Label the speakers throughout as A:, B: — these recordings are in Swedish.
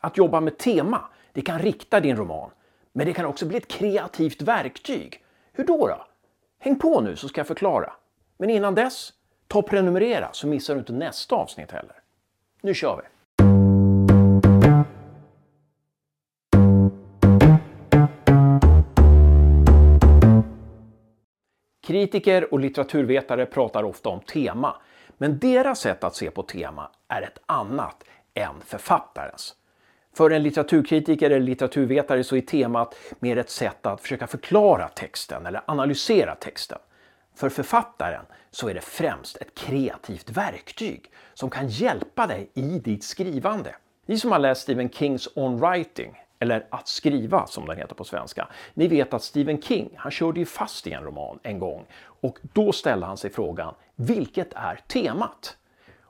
A: Att jobba med tema, det kan rikta din roman, men det kan också bli ett kreativt verktyg. Hur då? då? Häng på nu så ska jag förklara. Men innan dess, ta och prenumerera så missar du inte nästa avsnitt heller. Nu kör vi! Kritiker och litteraturvetare pratar ofta om tema, men deras sätt att se på tema är ett annat än författarens. För en litteraturkritiker eller litteraturvetare så är temat mer ett sätt att försöka förklara texten eller analysera texten. För författaren så är det främst ett kreativt verktyg som kan hjälpa dig i ditt skrivande. Ni som har läst Stephen Kings On Writing, eller Att skriva som den heter på svenska. Ni vet att Stephen King, han körde ju fast i en roman en gång och då ställde han sig frågan, vilket är temat?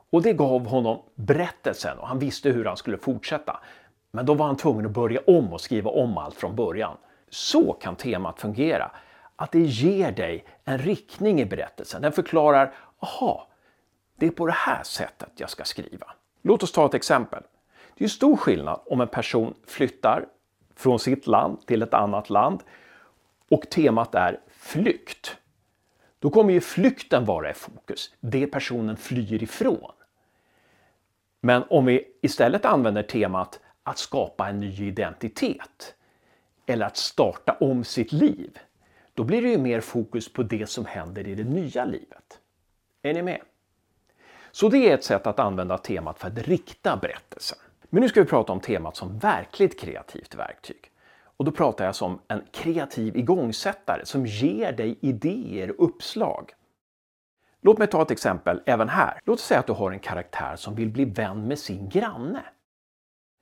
A: Och det gav honom berättelsen och han visste hur han skulle fortsätta. Men då var han tvungen att börja om och skriva om allt från början. Så kan temat fungera. Att det ger dig en riktning i berättelsen. Den förklarar, aha, det är på det här sättet jag ska skriva. Låt oss ta ett exempel. Det är stor skillnad om en person flyttar från sitt land till ett annat land och temat är flykt. Då kommer ju flykten vara i fokus, det personen flyr ifrån. Men om vi istället använder temat att skapa en ny identitet eller att starta om sitt liv, då blir det ju mer fokus på det som händer i det nya livet. Är ni med? Så det är ett sätt att använda temat för att rikta berättelsen. Men nu ska vi prata om temat som verkligt kreativt verktyg. Och då pratar jag som en kreativ igångsättare som ger dig idéer och uppslag. Låt mig ta ett exempel även här. Låt oss säga att du har en karaktär som vill bli vän med sin granne.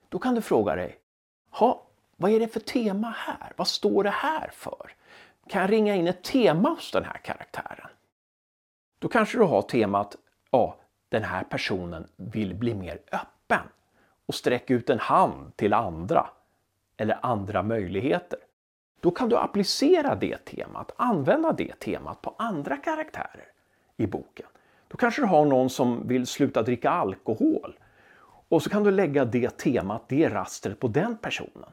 A: Då kan du fråga dig, ha, vad är det för tema här? Vad står det här för? Kan jag ringa in ett tema hos den här karaktären? Då kanske du har temat, ja, den här personen vill bli mer öppen och sträcka ut en hand till andra eller andra möjligheter. Då kan du applicera det temat, använda det temat på andra karaktärer i boken. Då kanske du har någon som vill sluta dricka alkohol och så kan du lägga det temat, det rastret på den personen.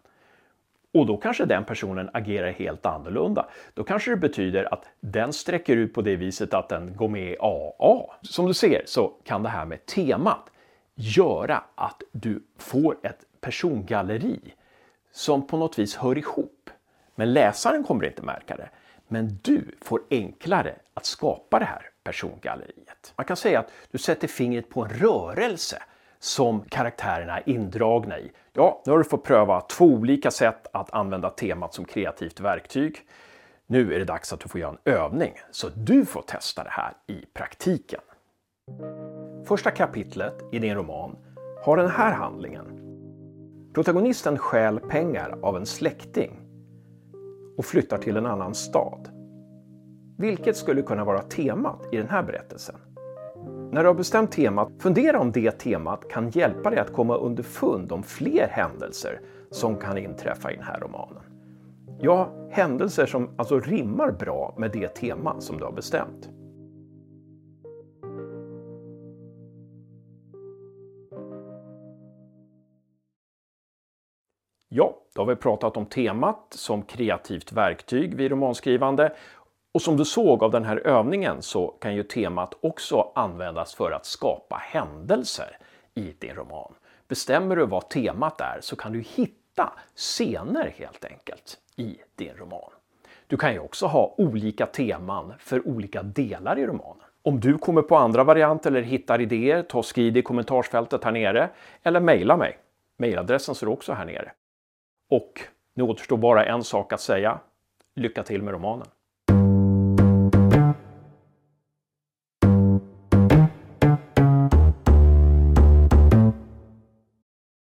A: Och då kanske den personen agerar helt annorlunda. Då kanske det betyder att den sträcker ut på det viset att den går med i AA. Som du ser så kan det här med temat göra att du får ett persongalleri som på något vis hör ihop. Men läsaren kommer inte märka det. Men du får enklare att skapa det här persongalleriet. Man kan säga att du sätter fingret på en rörelse som karaktärerna är indragna i. Ja, nu har du fått pröva två olika sätt att använda temat som kreativt verktyg. Nu är det dags att du får göra en övning så du får testa det här i praktiken. Första kapitlet i din roman har den här handlingen. Protagonisten stjäl pengar av en släkting och flyttar till en annan stad. Vilket skulle kunna vara temat i den här berättelsen? När du har bestämt temat, fundera om det temat kan hjälpa dig att komma underfund om fler händelser som kan inträffa i den här romanen. Ja, händelser som alltså rimmar bra med det tema som du har bestämt. Ja, då har vi pratat om temat som kreativt verktyg vid romanskrivande och som du såg av den här övningen så kan ju temat också användas för att skapa händelser i din roman. Bestämmer du vad temat är så kan du hitta scener helt enkelt i din roman. Du kan ju också ha olika teman för olika delar i romanen. Om du kommer på andra varianter eller hittar idéer, ta och skriv det i kommentarsfältet här nere eller mejla mig. Mejladressen står också här nere. Och nu återstår bara en sak att säga. Lycka till med romanen!